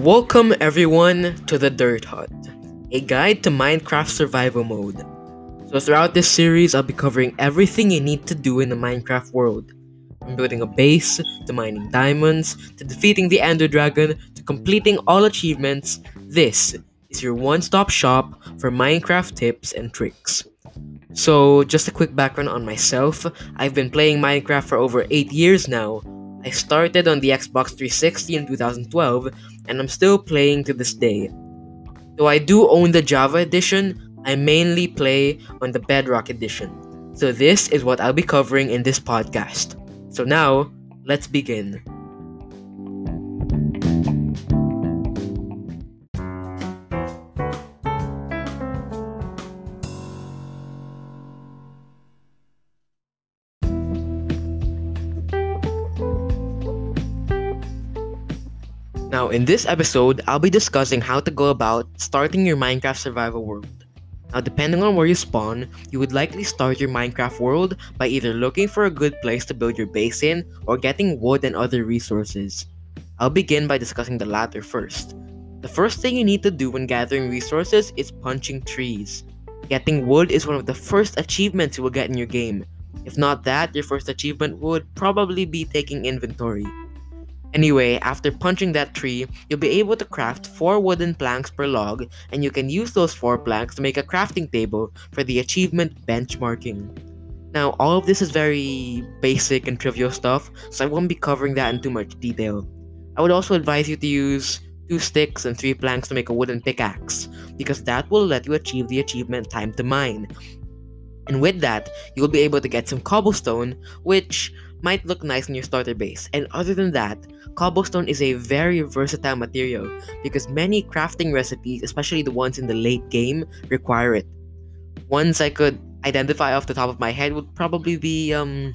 Welcome everyone to the Dirt Hut, a guide to Minecraft survival mode. So throughout this series, I'll be covering everything you need to do in the Minecraft world. From building a base, to mining diamonds, to defeating the Ender Dragon, to completing all achievements, this is your one-stop shop for Minecraft tips and tricks. So, just a quick background on myself. I've been playing Minecraft for over 8 years now. I started on the Xbox 360 in 2012 and I'm still playing to this day. Though I do own the Java edition, I mainly play on the Bedrock edition. So this is what I'll be covering in this podcast. So now, let's begin. In this episode, I'll be discussing how to go about starting your Minecraft survival world. Now, depending on where you spawn, you would likely start your Minecraft world by either looking for a good place to build your base in or getting wood and other resources. I'll begin by discussing the latter first. The first thing you need to do when gathering resources is punching trees. Getting wood is one of the first achievements you will get in your game. If not that, your first achievement would probably be taking inventory. Anyway, after punching that tree, you'll be able to craft 4 wooden planks per log, and you can use those 4 planks to make a crafting table for the achievement benchmarking. Now, all of this is very basic and trivial stuff, so I won't be covering that in too much detail. I would also advise you to use 2 sticks and 3 planks to make a wooden pickaxe, because that will let you achieve the achievement time to mine. And with that, you'll be able to get some cobblestone, which might look nice in your starter base. And other than that, cobblestone is a very versatile material because many crafting recipes, especially the ones in the late game, require it. Ones I could identify off the top of my head would probably be um,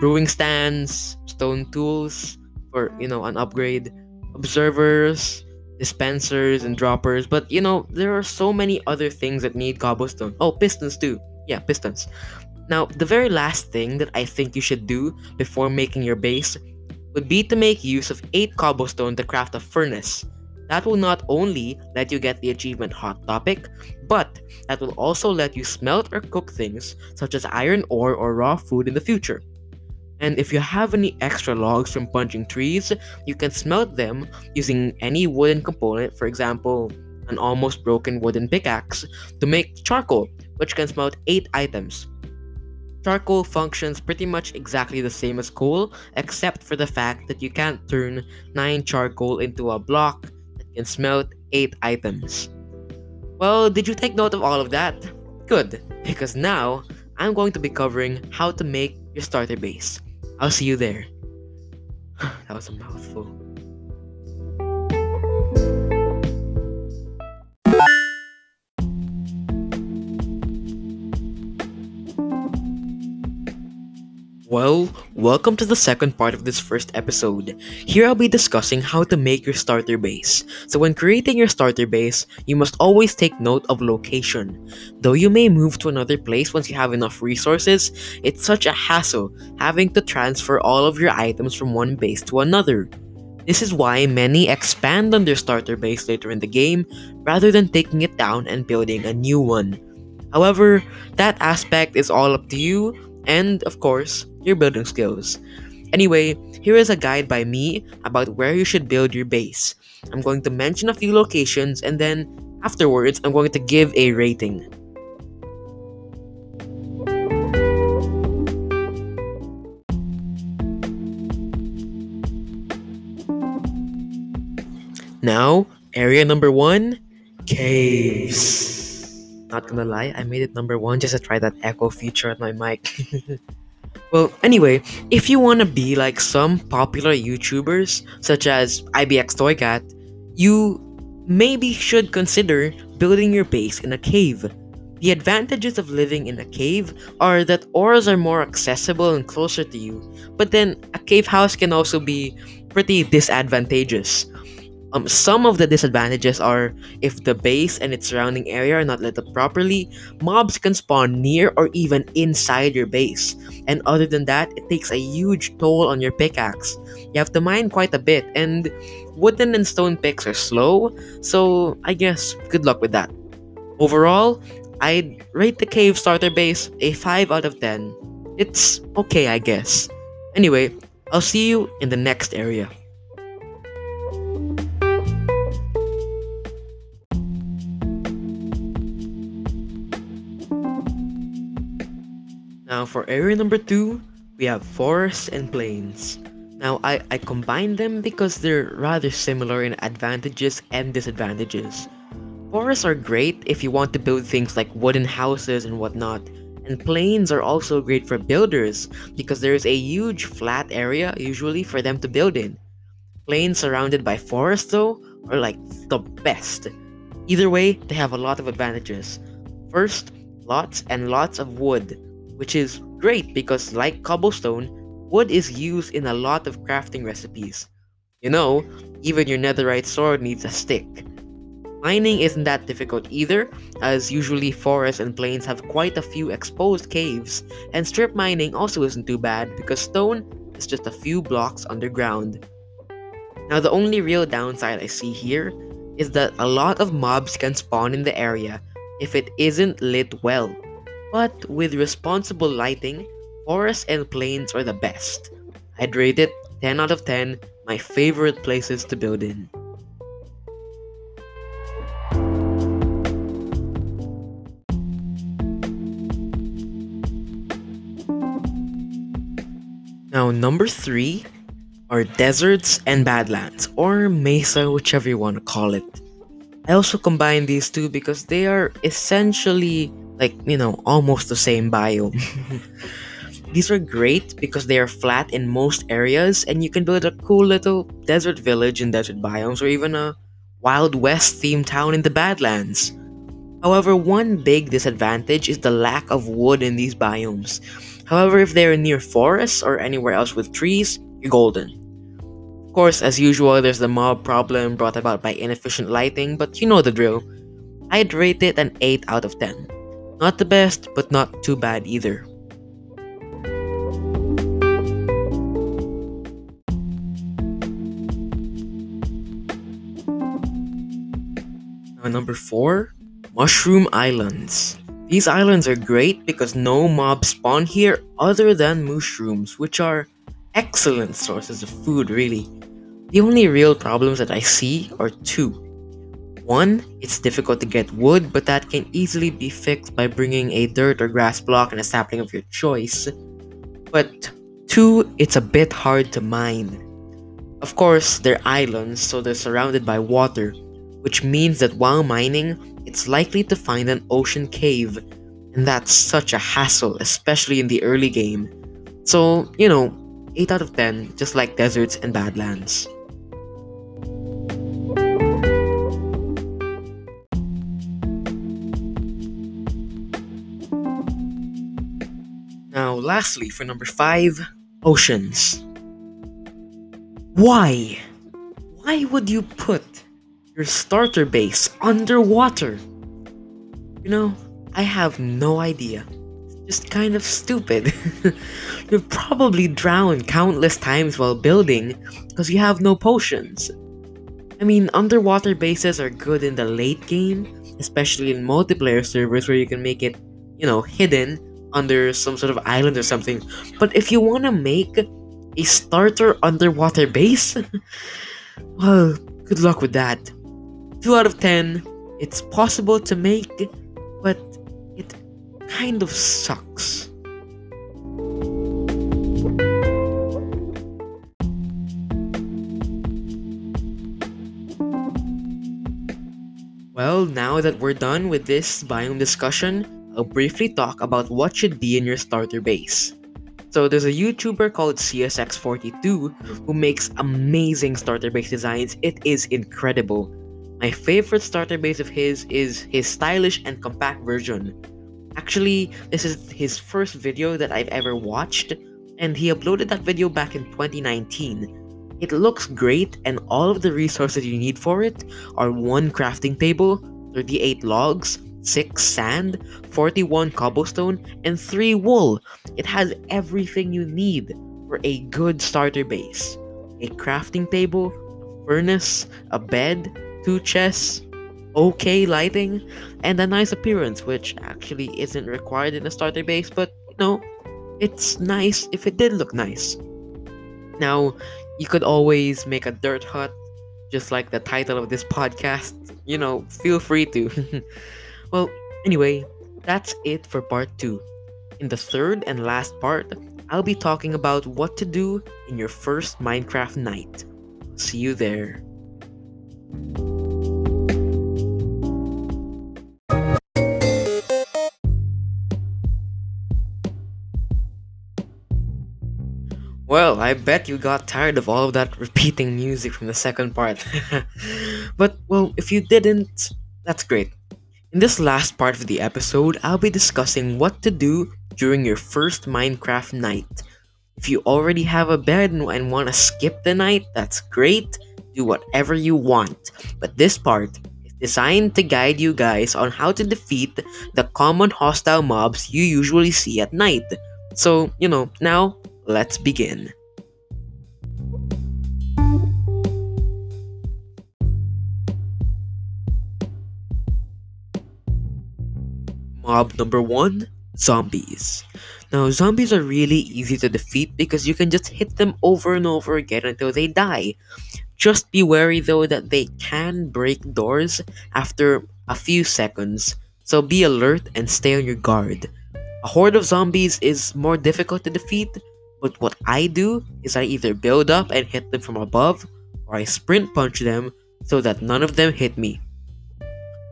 brewing stands, stone tools for you know an upgrade, observers, dispensers, and droppers. But you know there are so many other things that need cobblestone. Oh, pistons too. Yeah, pistons. Now, the very last thing that I think you should do before making your base would be to make use of 8 cobblestone to craft a furnace. That will not only let you get the achievement Hot Topic, but that will also let you smelt or cook things such as iron ore or raw food in the future. And if you have any extra logs from punching trees, you can smelt them using any wooden component, for example, an almost broken wooden pickaxe, to make charcoal, which can smelt 8 items. Charcoal functions pretty much exactly the same as coal, except for the fact that you can't turn 9 charcoal into a block that can smelt 8 items. Well, did you take note of all of that? Good, because now I'm going to be covering how to make your starter base. I'll see you there. that was a mouthful. Well, welcome to the second part of this first episode. Here I'll be discussing how to make your starter base. So when creating your starter base, you must always take note of location. Though you may move to another place once you have enough resources, it's such a hassle having to transfer all of your items from one base to another. This is why many expand on their starter base later in the game rather than taking it down and building a new one. However, that aspect is all up to you and, of course, your building skills. Anyway, here is a guide by me about where you should build your base. I'm going to mention a few locations and then afterwards I'm going to give a rating. Now, area number one caves. Not gonna lie, I made it number one just to try that echo feature on my mic. well, anyway, if you wanna be like some popular YouTubers, such as IBX Toycat, you maybe should consider building your base in a cave. The advantages of living in a cave are that ores are more accessible and closer to you, but then a cave house can also be pretty disadvantageous. Um, some of the disadvantages are if the base and its surrounding area are not lit up properly, mobs can spawn near or even inside your base. And other than that, it takes a huge toll on your pickaxe. You have to mine quite a bit, and wooden and stone picks are slow, so I guess good luck with that. Overall, I'd rate the cave starter base a 5 out of 10. It's okay, I guess. Anyway, I'll see you in the next area. For area number 2, we have forests and plains. Now I, I combine them because they're rather similar in advantages and disadvantages. Forests are great if you want to build things like wooden houses and whatnot, and plains are also great for builders because there is a huge flat area usually for them to build in. Plains surrounded by forests though are like the best. Either way, they have a lot of advantages. First, lots and lots of wood, which is great because, like cobblestone, wood is used in a lot of crafting recipes. You know, even your netherite sword needs a stick. Mining isn't that difficult either, as usually forests and plains have quite a few exposed caves, and strip mining also isn't too bad because stone is just a few blocks underground. Now, the only real downside I see here is that a lot of mobs can spawn in the area if it isn't lit well. But with responsible lighting, forests and plains are the best. I'd rate it 10 out of 10, my favorite places to build in. Now, number three are deserts and badlands, or mesa, whichever you want to call it. I also combine these two because they are essentially like, you know, almost the same biome. These are great because they are flat in most areas and you can build a cool little desert village in desert biomes or even a Wild West themed town in the Badlands. However, one big disadvantage is the lack of wood in these biomes. However, if they're near forests or anywhere else with trees, you're golden. Of course, as usual, there's the mob problem brought about by inefficient lighting, but you know the drill. I'd rate it an 8 out of 10. Not the best, but not too bad either. Now, number 4 Mushroom Islands. These islands are great because no mobs spawn here other than mushrooms, which are excellent sources of food, really. The only real problems that I see are two. One, it's difficult to get wood, but that can easily be fixed by bringing a dirt or grass block and a sapling of your choice. But two, it's a bit hard to mine. Of course, they're islands, so they're surrounded by water, which means that while mining, it's likely to find an ocean cave, and that's such a hassle, especially in the early game. So, you know, 8 out of 10, just like deserts and badlands. Lastly, for number five, oceans. Why? Why would you put your starter base underwater? You know, I have no idea. It's just kind of stupid. You've probably drowned countless times while building because you have no potions. I mean, underwater bases are good in the late game, especially in multiplayer servers where you can make it, you know, hidden under some sort of island or something. But if you want to make a starter underwater base, well, good luck with that. 2 out of 10, it's possible to make, but it kind of sucks. Well, now that we're done with this biome discussion, I'll briefly talk about what should be in your starter base. So there's a YouTuber called CSX42 who makes amazing starter base designs. It is incredible. My favorite starter base of his is his stylish and compact version. Actually, this is his first video that I've ever watched, and he uploaded that video back in 2019. It looks great, and all of the resources you need for it are one crafting table, 38 logs, 6 sand, 41 cobblestone, and 3 wool. It has everything you need for a good starter base a crafting table, a furnace, a bed, two chests, okay lighting, and a nice appearance, which actually isn't required in a starter base, but you know, it's nice if it did look nice. Now, you could always make a dirt hut, just like the title of this podcast. You know, feel free to. well, anyway, that's it for part 2. In the third and last part, I'll be talking about what to do in your first Minecraft night. See you there. Well, I bet you got tired of all of that repeating music from the second part. but, well, if you didn't, that's great. In this last part of the episode, I'll be discussing what to do during your first Minecraft night. If you already have a bed and want to skip the night, that's great. Do whatever you want. But this part is designed to guide you guys on how to defeat the common hostile mobs you usually see at night. So, you know, now let's begin. Mob number one zombies. Now, zombies are really easy to defeat because you can just hit them over and over again until they die. Just be wary though that they can break doors after a few seconds, so be alert and stay on your guard. A horde of zombies is more difficult to defeat, but what I do is I either build up and hit them from above, or I sprint punch them so that none of them hit me.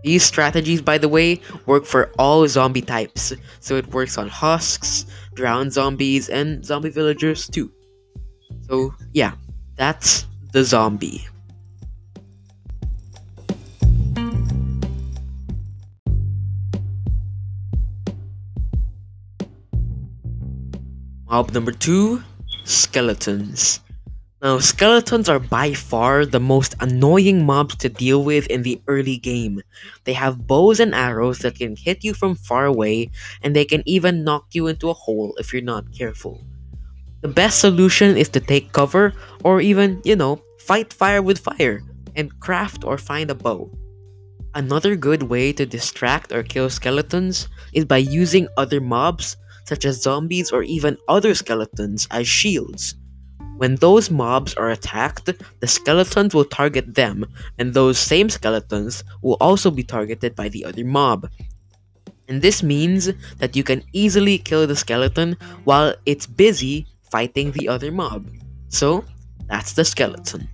These strategies, by the way, work for all zombie types, so it works on husks, drowned zombies, and zombie villagers too. So, yeah, that's the zombie. Mob number two skeletons. Now, skeletons are by far the most annoying mobs to deal with in the early game. They have bows and arrows that can hit you from far away, and they can even knock you into a hole if you're not careful. The best solution is to take cover, or even, you know, fight fire with fire, and craft or find a bow. Another good way to distract or kill skeletons is by using other mobs such as zombies or even other skeletons, as shields. When those mobs are attacked, the skeletons will target them, and those same skeletons will also be targeted by the other mob. And this means that you can easily kill the skeleton while it's busy fighting the other mob. So, that's the skeleton.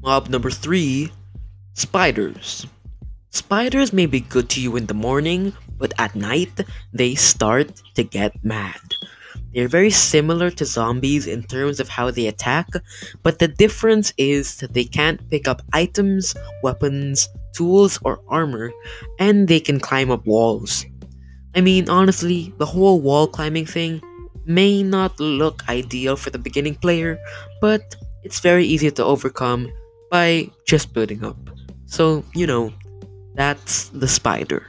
Mob number three spiders. Spiders may be good to you in the morning, but at night they start to get mad. They're very similar to zombies in terms of how they attack, but the difference is that they can't pick up items, weapons, tools, or armor, and they can climb up walls. I mean, honestly, the whole wall climbing thing may not look ideal for the beginning player, but it's very easy to overcome by just building up. So, you know, that's the spider.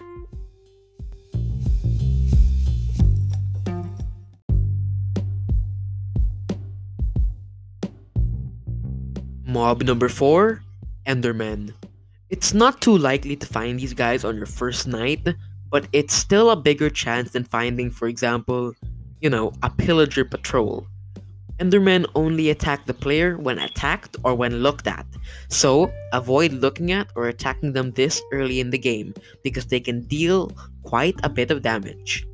Mob number 4 Enderman. It's not too likely to find these guys on your first night, but it's still a bigger chance than finding, for example, you know, a pillager patrol. Endermen only attack the player when attacked or when looked at, so avoid looking at or attacking them this early in the game because they can deal quite a bit of damage.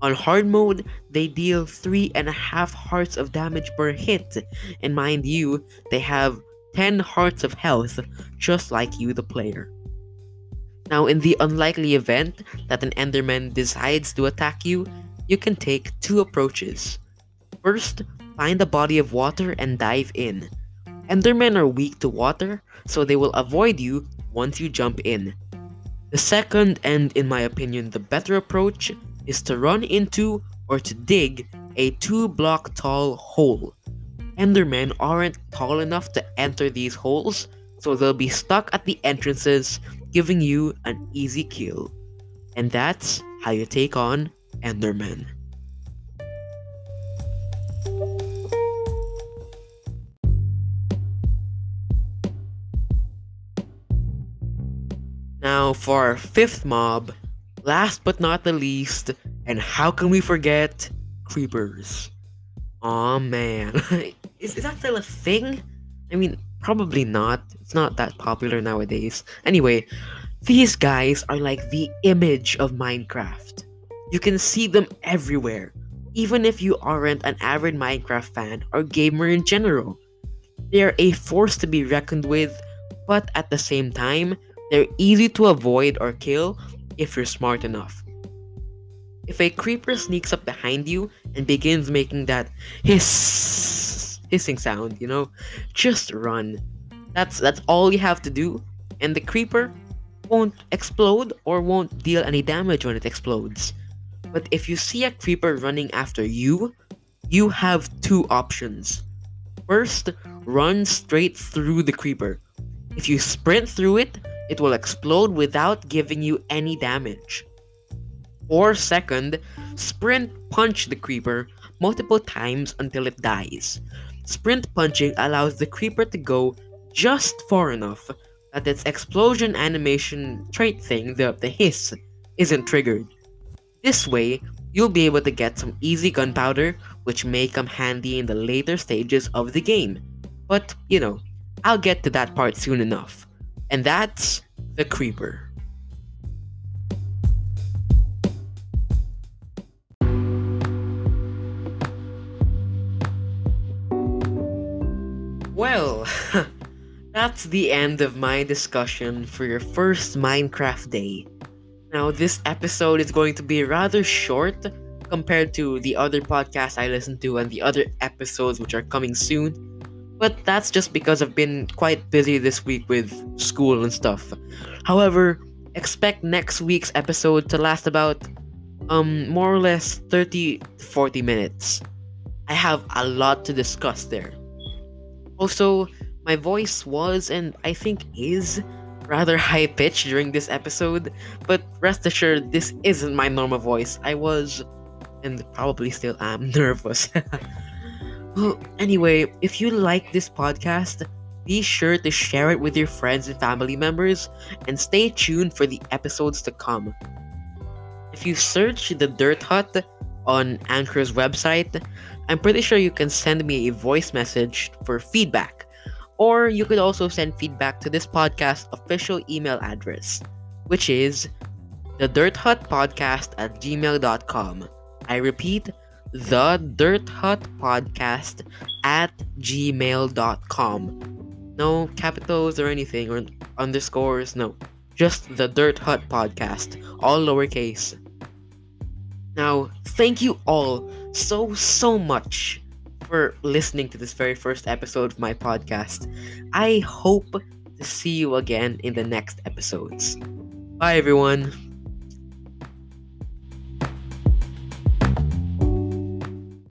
On hard mode, they deal 3.5 hearts of damage per hit, and mind you, they have 10 hearts of health, just like you, the player. Now, in the unlikely event that an Enderman decides to attack you, you can take two approaches. First, Find a body of water and dive in. Endermen are weak to water, so they will avoid you once you jump in. The second, and in my opinion, the better approach, is to run into or to dig a two block tall hole. Endermen aren't tall enough to enter these holes, so they'll be stuck at the entrances, giving you an easy kill. And that's how you take on Endermen. Now, for our fifth mob, last but not the least, and how can we forget creepers? Oh man, is, is that still a thing? I mean, probably not. It's not that popular nowadays. Anyway, these guys are like the image of Minecraft. You can see them everywhere, even if you aren't an avid Minecraft fan or gamer in general. They are a force to be reckoned with, but at the same time, they're easy to avoid or kill if you're smart enough. If a creeper sneaks up behind you and begins making that hiss hissing sound, you know, just run. That's that's all you have to do, and the creeper won't explode or won't deal any damage when it explodes. But if you see a creeper running after you, you have two options. First, run straight through the creeper. If you sprint through it, it will explode without giving you any damage. Or second, sprint punch the creeper multiple times until it dies. Sprint punching allows the creeper to go just far enough that its explosion animation trait thing, the, the hiss, isn't triggered. This way, you'll be able to get some easy gunpowder, which may come handy in the later stages of the game. But, you know, I'll get to that part soon enough. And that's the Creeper. Well, that's the end of my discussion for your first Minecraft day. Now, this episode is going to be rather short compared to the other podcasts I listen to and the other episodes which are coming soon. But that's just because I've been quite busy this week with school and stuff. However, expect next week's episode to last about um more or less 30 to 40 minutes. I have a lot to discuss there. Also, my voice was and I think is rather high pitched during this episode, but rest assured this isn't my normal voice. I was and probably still am nervous. Anyway, if you like this podcast, be sure to share it with your friends and family members and stay tuned for the episodes to come. If you search the Dirt Hut on Anchor's website, I'm pretty sure you can send me a voice message for feedback. Or you could also send feedback to this podcast official email address, which is the Dirt Hut Podcast at gmail.com. I repeat, the Dirt Hut Podcast at gmail.com. No capitals or anything or underscores, no. Just the Dirt Hut Podcast, all lowercase. Now, thank you all so, so much for listening to this very first episode of my podcast. I hope to see you again in the next episodes. Bye, everyone.